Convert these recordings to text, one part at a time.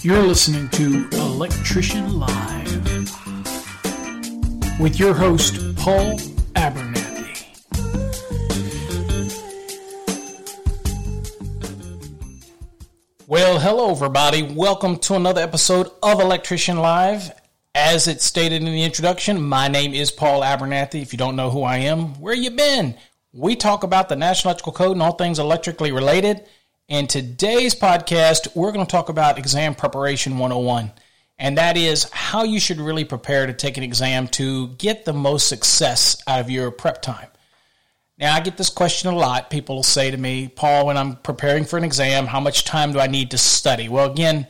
You're listening to Electrician Live with your host, Paul Abernathy. Well, hello, everybody. Welcome to another episode of Electrician Live. As it stated in the introduction, my name is Paul Abernathy. If you don't know who I am, where you been? We talk about the National Electrical Code and all things electrically related. In today's podcast, we're going to talk about exam preparation 101. And that is how you should really prepare to take an exam to get the most success out of your prep time. Now, I get this question a lot. People will say to me, Paul, when I'm preparing for an exam, how much time do I need to study? Well, again,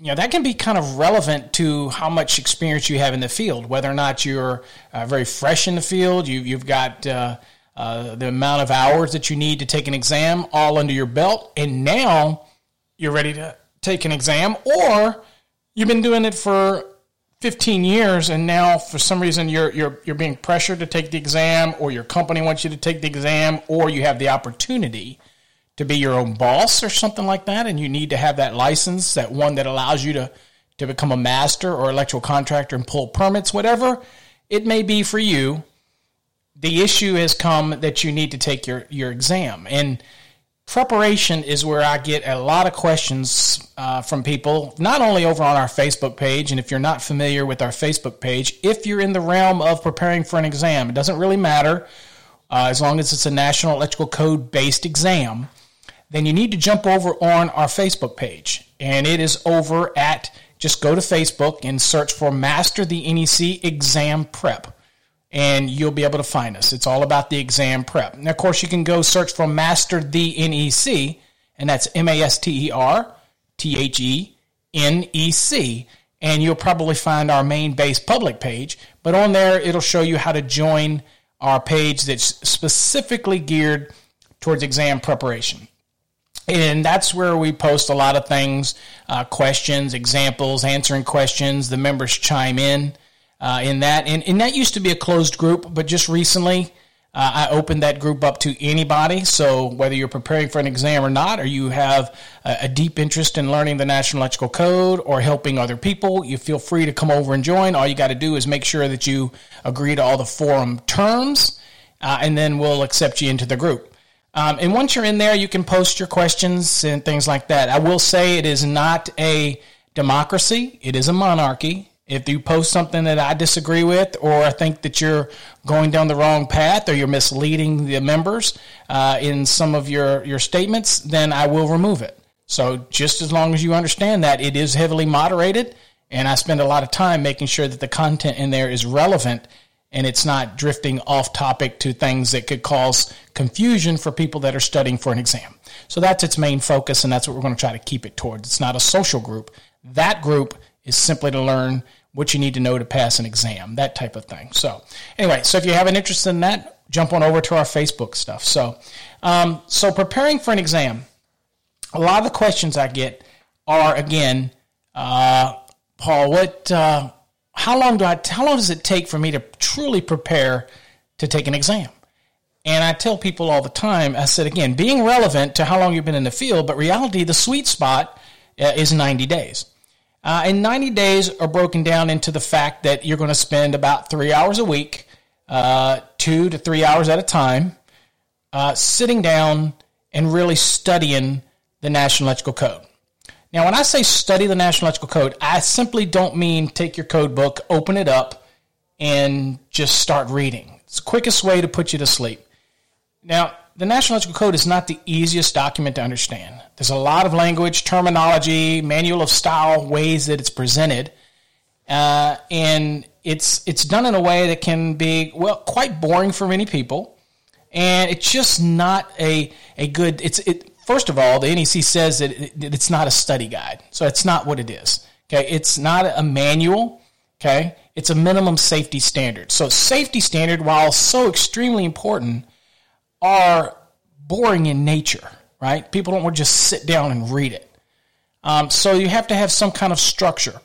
you know, that can be kind of relevant to how much experience you have in the field, whether or not you're uh, very fresh in the field, you, you've got. Uh, uh, the amount of hours that you need to take an exam all under your belt, and now you're ready to take an exam, or you've been doing it for 15 years, and now for some reason you're you're you're being pressured to take the exam, or your company wants you to take the exam, or you have the opportunity to be your own boss or something like that, and you need to have that license, that one that allows you to to become a master or electrical contractor and pull permits, whatever it may be for you the issue has come that you need to take your, your exam. And preparation is where I get a lot of questions uh, from people, not only over on our Facebook page. And if you're not familiar with our Facebook page, if you're in the realm of preparing for an exam, it doesn't really matter uh, as long as it's a National Electrical Code based exam, then you need to jump over on our Facebook page. And it is over at just go to Facebook and search for Master the NEC Exam Prep and you'll be able to find us. It's all about the exam prep. And of course, you can go search for Master the NEC, and that's M A S T E R T H E N E C, and you'll probably find our main base public page. But on there, it'll show you how to join our page that's specifically geared towards exam preparation. And that's where we post a lot of things, uh, questions, examples, answering questions. The members chime in uh, in that. And, and that used to be a closed group, but just recently uh, I opened that group up to anybody. So whether you're preparing for an exam or not, or you have a, a, deep interest in learning the National Electrical Code or helping other people, you feel free to come over and join. All you got to do is make sure that you agree to all the forum terms, uh, and then we'll accept you into the group. Um, and once you're in there, you can post your questions and things like that. I will say it is not a democracy, it is a monarchy. If you post something that I disagree with, or I think that you're going down the wrong path, or you're misleading the members uh, in some of your, your statements, then I will remove it. So just as long as you understand that it is heavily moderated, and I spend a lot of time making sure that the content in there is relevant and it's not drifting off topic to things that could cause confusion for people that are studying for an exam. So that's its main focus, and that's what we're going to try to keep it towards. It's not a social group. That group is simply to learn what you need to know to pass an exam, that type of thing. So, anyway, so if you have an interest in that, jump on over to our Facebook stuff. So, um, so preparing for an exam, a lot of the questions I get are again, uh, Paul, what, uh, how long do I, how long does it take for me to truly prepare to take an exam? And I tell people all the time, I said again, being relevant to how long you've been in the field, but reality, the sweet spot uh, is 90 days. Uh, and 90 days are broken down into the fact that you're going to spend about three hours a week, uh, two to three hours at a time, uh, sitting down and really studying the National Electrical Code. Now, when I say study the National Electrical Code, I simply don't mean take your code book, open it up, and just start reading. It's the quickest way to put you to sleep. Now, the National Electrical Code is not the easiest document to understand. There's a lot of language, terminology, manual of style, ways that it's presented, uh, and it's it's done in a way that can be well quite boring for many people, and it's just not a a good. It's it. First of all, the NEC says that, it, that it's not a study guide, so it's not what it is. Okay, it's not a manual. Okay, it's a minimum safety standard. So safety standard, while so extremely important are boring in nature, right? People don't want to just sit down and read it. Um, so you have to have some kind of structure.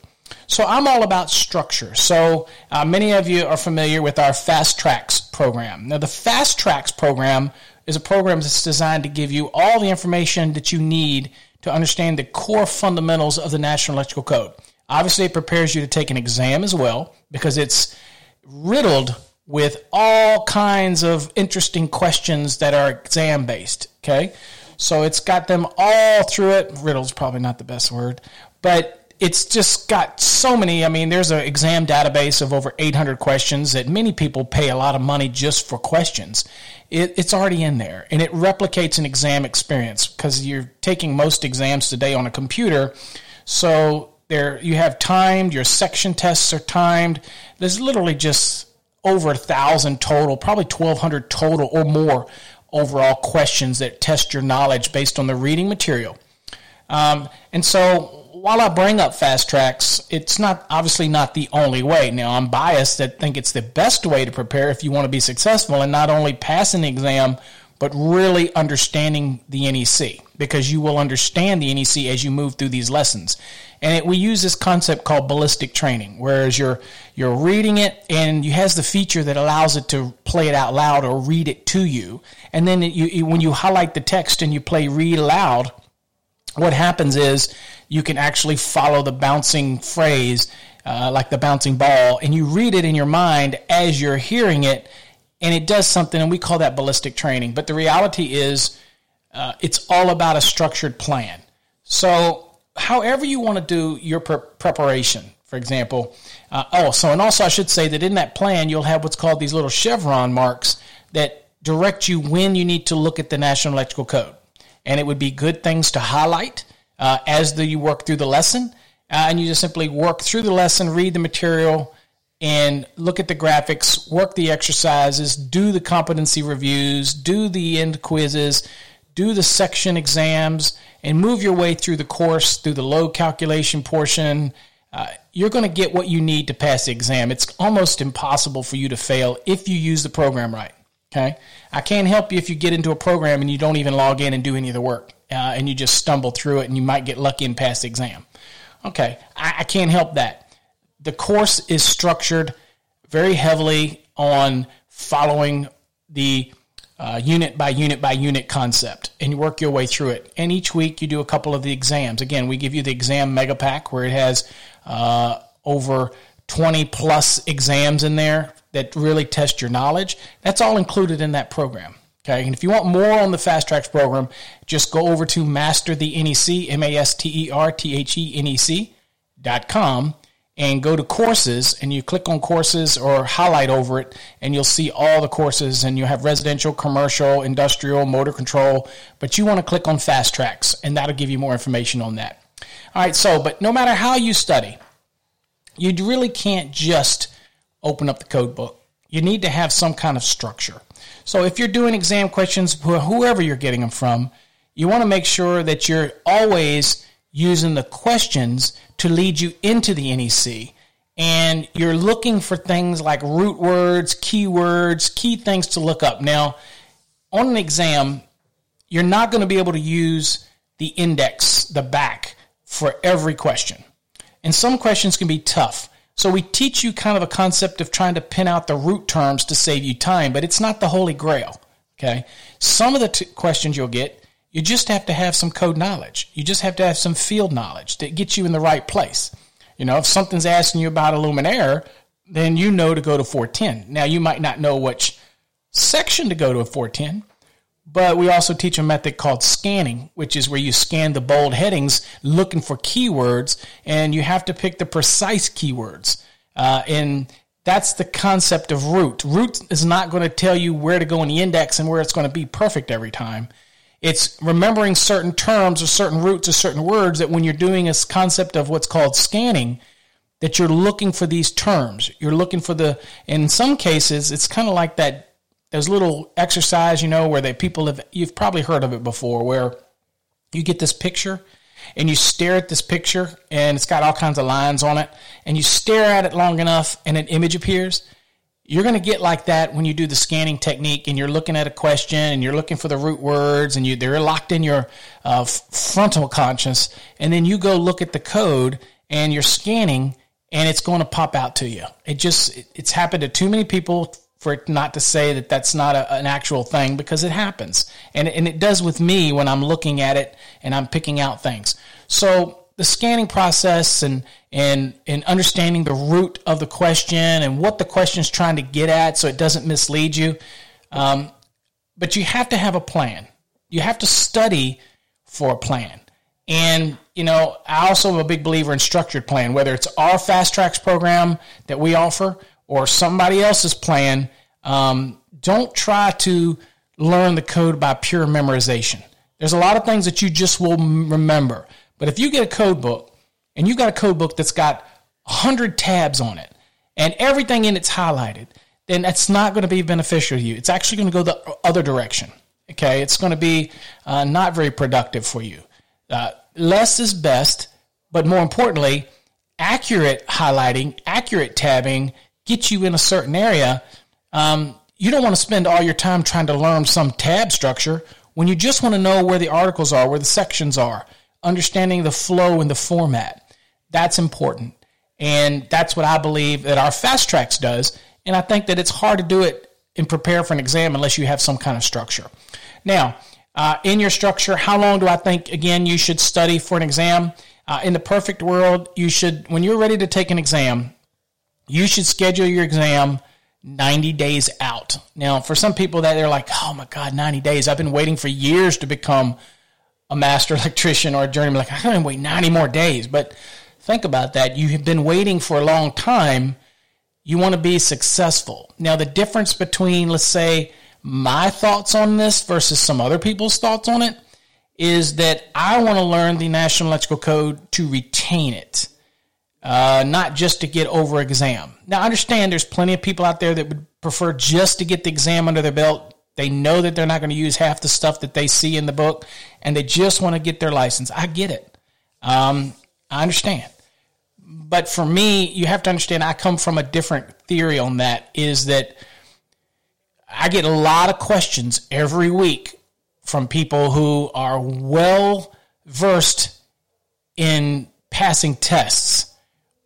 So I'm all about structure. So uh, many of you are familiar with our Fast Tracks program. Now, the Fast Tracks program is a program that's designed to give you all the information that you need to understand the core fundamentals of the National Electrical Code. Obviously, it prepares you to take an exam as well because it's riddled with all kinds of interesting questions that are exam based. Okay. So it's got them all through it. Riddle's probably not the best word, but it's just got so many. I mean, there's an exam database of over 800 questions that many people pay a lot of money just for questions. It, it's already in there and it replicates an exam experience because you're taking most exams today on a computer. So there you have timed, your section tests are timed. There's literally just over a thousand total, probably 1,200 total or more overall questions that test your knowledge based on the reading material. Um, and so while I bring up fast tracks, it's not obviously not the only way. Now, I'm biased that think it's the best way to prepare if you want to be successful and not only pass an exam, but really understanding the NEC because you will understand the NEC as you move through these lessons. And it, we use this concept called ballistic training, whereas you're you're reading it and you has the feature that allows it to play it out loud or read it to you. And then it, you, when you highlight the text and you play read aloud, what happens is you can actually follow the bouncing phrase, uh, like the bouncing ball, and you read it in your mind as you're hearing it, and it does something, and we call that ballistic training. But the reality is, uh, it's all about a structured plan. So, however you want to do your pre- preparation, for example, uh, oh, so and also I should say that in that plan you'll have what's called these little chevron marks that direct you when you need to look at the National Electrical Code and it would be good things to highlight uh, as the, you work through the lesson. Uh, and you just simply work through the lesson, read the material, and look at the graphics, work the exercises, do the competency reviews, do the end quizzes, do the section exams, and move your way through the course through the load calculation portion. Uh, you're going to get what you need to pass the exam. It's almost impossible for you to fail if you use the program right. Okay. I can't help you if you get into a program and you don't even log in and do any of the work uh, and you just stumble through it and you might get lucky and pass the exam. Okay. I, I can't help that. The course is structured very heavily on following the uh, unit by unit by unit concept and you work your way through it. And each week you do a couple of the exams. Again, we give you the exam mega pack where it has uh, over 20 plus exams in there that really test your knowledge. That's all included in that program. Okay, and if you want more on the Fast Tracks program, just go over to Master the NEC, M A S T E R T H E N E C dot com, and go to courses, and you click on courses or highlight over it, and you'll see all the courses, and you have residential, commercial, industrial, motor control, but you want to click on Fast Tracks, and that'll give you more information on that. All right, so, but no matter how you study, you really can't just open up the code book. You need to have some kind of structure. So if you're doing exam questions, whoever you're getting them from, you want to make sure that you're always using the questions to lead you into the NEC. And you're looking for things like root words, keywords, key things to look up. Now, on an exam, you're not going to be able to use the index, the back, for every question. And some questions can be tough. So we teach you kind of a concept of trying to pin out the root terms to save you time, but it's not the holy grail. Okay. Some of the t- questions you'll get, you just have to have some code knowledge. You just have to have some field knowledge that gets you in the right place. You know, if something's asking you about a luminaire, then you know to go to 410. Now you might not know which section to go to a 410, but we also teach a method called scanning, which is where you scan the bold headings looking for keywords, and you have to pick the precise keywords. Uh, and that's the concept of root. Root is not going to tell you where to go in the index and where it's going to be perfect every time. It's remembering certain terms or certain roots or certain words that when you're doing a concept of what's called scanning, that you're looking for these terms. You're looking for the, in some cases, it's kind of like that there's little exercise, you know, where they people have you've probably heard of it before, where you get this picture and you stare at this picture and it's got all kinds of lines on it, and you stare at it long enough and an image appears. You're going to get like that when you do the scanning technique and you're looking at a question and you're looking for the root words and you they're locked in your uh, frontal conscious, and then you go look at the code and you're scanning and it's going to pop out to you. It just it's happened to too many people for it not to say that that's not a, an actual thing because it happens. And, and it does with me when I'm looking at it and I'm picking out things. So the scanning process and, and, and understanding the root of the question and what the question is trying to get at so it doesn't mislead you. Um, but you have to have a plan. You have to study for a plan. And, you know, I also am a big believer in structured plan, whether it's our fast tracks program that we offer or somebody else's plan. Um, don't try to learn the code by pure memorization. There's a lot of things that you just will remember. But if you get a code book and you got a code book that's got 100 tabs on it and everything in it's highlighted, then that's not going to be beneficial to you. It's actually going to go the other direction. Okay, it's going to be uh, not very productive for you. Uh, less is best, but more importantly, accurate highlighting, accurate tabbing gets you in a certain area. Um, you don't want to spend all your time trying to learn some tab structure when you just want to know where the articles are, where the sections are, understanding the flow and the format. That's important. And that's what I believe that our fast tracks does. And I think that it's hard to do it and prepare for an exam unless you have some kind of structure. Now, uh, in your structure, how long do I think, again, you should study for an exam? Uh, in the perfect world, you should, when you're ready to take an exam, you should schedule your exam 90 days out. Now, for some people that they're like, oh my God, 90 days. I've been waiting for years to become a master electrician or a journeyman. Like, I can't wait 90 more days. But think about that. You have been waiting for a long time. You want to be successful. Now, the difference between, let's say, my thoughts on this versus some other people's thoughts on it is that I want to learn the National Electrical Code to retain it, uh, not just to get over exam. Now, I understand there's plenty of people out there that would prefer just to get the exam under their belt. They know that they're not going to use half the stuff that they see in the book, and they just want to get their license. I get it. Um, I understand. But for me, you have to understand I come from a different theory on that is that – I get a lot of questions every week from people who are well versed in passing tests,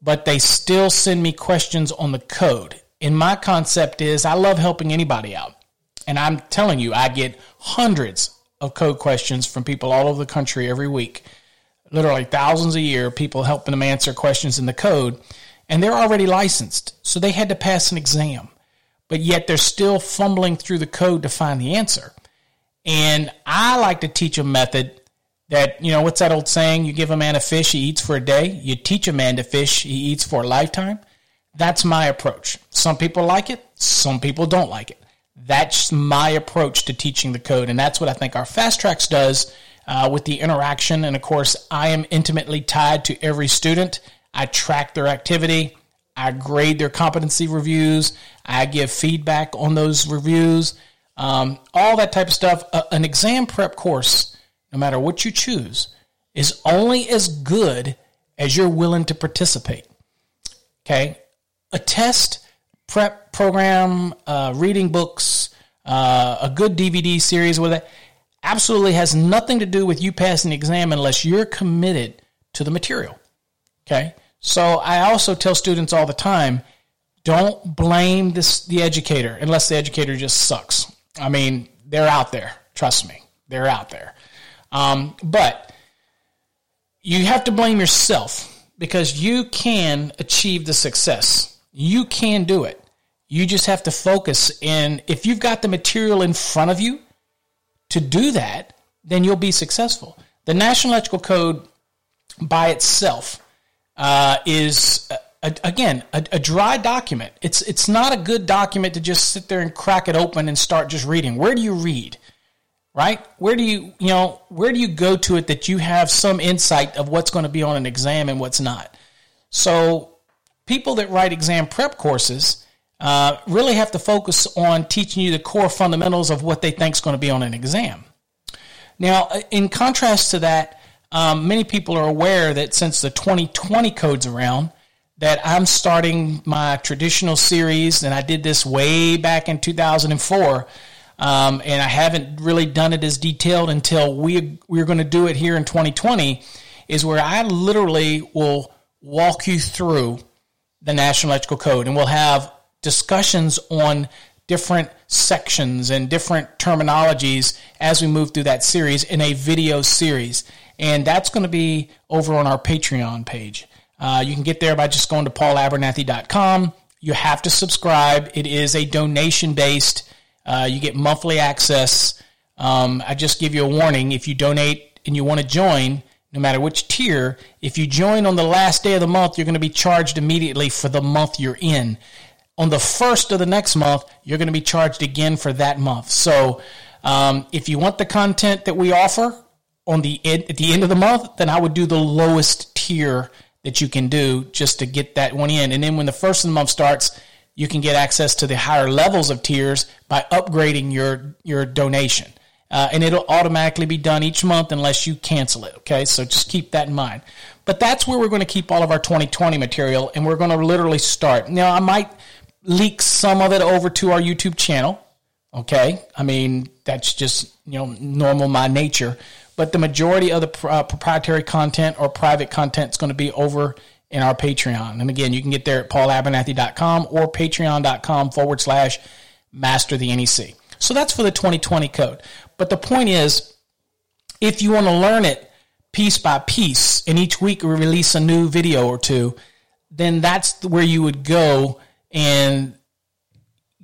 but they still send me questions on the code. And my concept is I love helping anybody out. And I'm telling you, I get hundreds of code questions from people all over the country every week. Literally thousands a year, people helping them answer questions in the code. And they're already licensed, so they had to pass an exam but yet they're still fumbling through the code to find the answer. And I like to teach a method that, you know, what's that old saying? You give a man a fish, he eats for a day. You teach a man to fish, he eats for a lifetime. That's my approach. Some people like it, some people don't like it. That's my approach to teaching the code. And that's what I think our Fast Tracks does uh, with the interaction. And of course, I am intimately tied to every student. I track their activity. I grade their competency reviews. I give feedback on those reviews. Um, all that type of stuff. Uh, an exam prep course, no matter what you choose, is only as good as you're willing to participate. Okay, a test prep program, uh, reading books, uh, a good DVD series with it absolutely has nothing to do with you passing the exam unless you're committed to the material. Okay. So I also tell students all the time, don't blame this the educator unless the educator just sucks. I mean, they're out there. Trust me, they're out there. Um, but you have to blame yourself because you can achieve the success. You can do it. You just have to focus in. If you've got the material in front of you to do that, then you'll be successful. The National Electrical Code by itself uh, is a, again a, a, dry document. It's it's not a good document to just sit there and crack it open and start just reading. Where do you read? Right? Where do you you know where do you go to it that you have some insight of what's going to be on an exam and what's not? So people that write exam prep courses uh, really have to focus on teaching you the core fundamentals of what they think is going to be on an exam. Now, in contrast to that, um, many people are aware that since the 2020 code's around, that I'm starting my traditional series, and I did this way back in 2004. Um, and I haven't really done it as detailed until we we're going to do it here in 2020. Is where I literally will walk you through the National Electrical Code, and we'll have discussions on different sections and different terminologies as we move through that series in a video series. And that's going to be over on our Patreon page. Uh, you can get there by just going to paulabernathy.com. You have to subscribe. It is a donation based. Uh, you get monthly access. Um, I just give you a warning if you donate and you want to join, no matter which tier, if you join on the last day of the month, you're going to be charged immediately for the month you're in. On the first of the next month, you're going to be charged again for that month. So, um, if you want the content that we offer on the at the end of the month, then I would do the lowest tier that you can do just to get that one in. And then when the first of the month starts, you can get access to the higher levels of tiers by upgrading your your donation. Uh, and it'll automatically be done each month unless you cancel it. Okay, so just keep that in mind. But that's where we're going to keep all of our 2020 material, and we're going to literally start. Now, I might leak some of it over to our YouTube channel. Okay, I mean that's just you know normal my nature but the majority of the uh, proprietary content or private content is going to be over in our Patreon. And again, you can get there at paulabernathy.com or patreon.com forward slash master the NEC. So that's for the 2020 code. But the point is, if you want to learn it piece by piece, and each week we release a new video or two, then that's where you would go and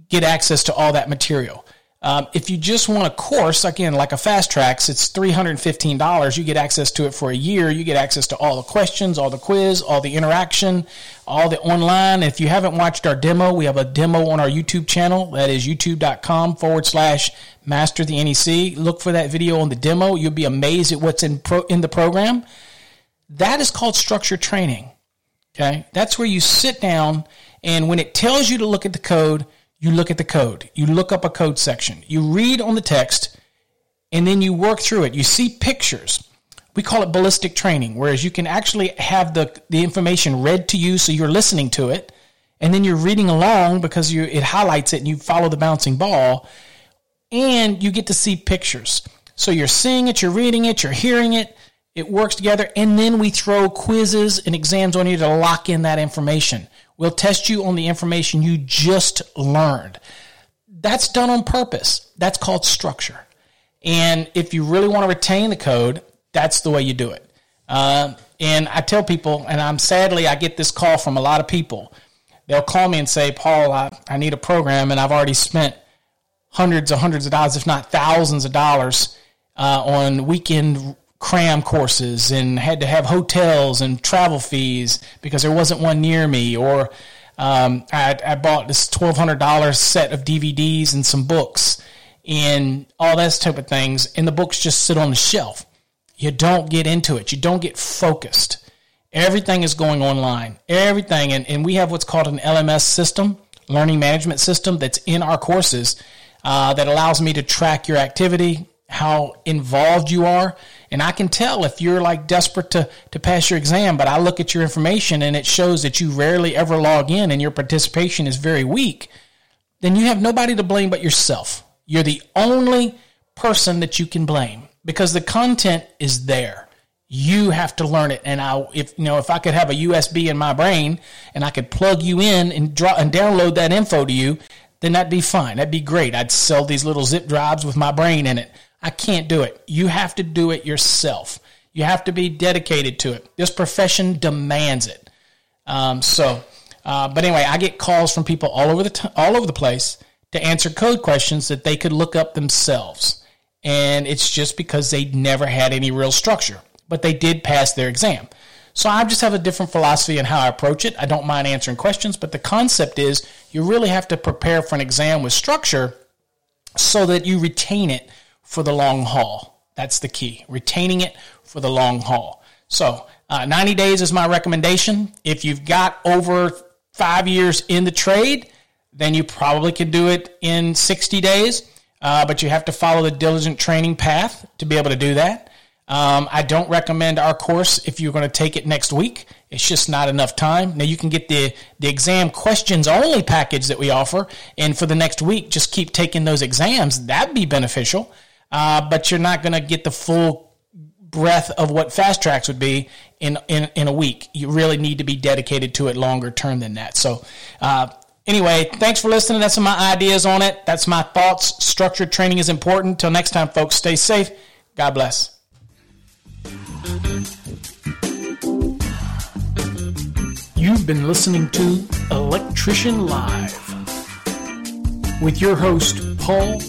get access to all that material. Um, if you just want a course, again, like a Fast Tracks, it's $315. You get access to it for a year. You get access to all the questions, all the quiz, all the interaction, all the online. If you haven't watched our demo, we have a demo on our YouTube channel. That is youtube.com forward slash master the NEC. Look for that video on the demo. You'll be amazed at what's in, pro, in the program. That is called structured training. Okay. That's where you sit down and when it tells you to look at the code, you look at the code, you look up a code section, you read on the text, and then you work through it. You see pictures. We call it ballistic training, whereas you can actually have the, the information read to you so you're listening to it, and then you're reading along because you, it highlights it and you follow the bouncing ball, and you get to see pictures. So you're seeing it, you're reading it, you're hearing it, it works together, and then we throw quizzes and exams on you to lock in that information. We'll test you on the information you just learned. That's done on purpose. That's called structure. And if you really want to retain the code, that's the way you do it. Uh, and I tell people, and I'm sadly, I get this call from a lot of people. They'll call me and say, Paul, I, I need a program, and I've already spent hundreds of hundreds of dollars, if not thousands of dollars, uh, on weekend cram courses and had to have hotels and travel fees because there wasn't one near me or um, I, I, bought this $1200 set of dvds and some books and all that type of things and the books just sit on the shelf. You don't get into it. You don't get focused. Everything is going online. Everything. And, and we have what's called an lms system learning management system that's in our courses uh, that allows me to track your activity how involved you are. And I can tell if you're like desperate to, to pass your exam, but I look at your information and it shows that you rarely ever log in and your participation is very weak, then you have nobody to blame but yourself. You're the only person that you can blame because the content is there. You have to learn it. And I, if you know, if I could have a USB in my brain and I could plug you in and draw and download that info to you, then that'd be fine. That'd be great. I'd sell these little zip drives with my brain in it. I can't do it. You have to do it yourself. You have to be dedicated to it. This profession demands it. Um, so, uh, but anyway, I get calls from people all over the t- all over the place to answer code questions that they could look up themselves, and it's just because they never had any real structure, but they did pass their exam. So I just have a different philosophy in how I approach it. I don't mind answering questions, but the concept is you really have to prepare for an exam with structure so that you retain it for the long haul. That's the key. Retaining it for the long haul. So, uh, 90 days is my recommendation. If you've got over five years in the trade, then you probably could do it in 60 days. Uh, but you have to follow the diligent training path to be able to do that. Um, I don't recommend our course if you're going to take it next week. It's just not enough time. Now you can get the the exam questions only package that we offer, and for the next week, just keep taking those exams. That'd be beneficial uh, but you're not going to get the full breadth of what fast tracks would be in, in, in a week. You really need to be dedicated to it longer term than that. So, uh, anyway, thanks for listening. That's my ideas on it. That's my thoughts. Structured training is important. Till next time, folks, stay safe. God bless. You've been listening to Electrician Live with your host, Paul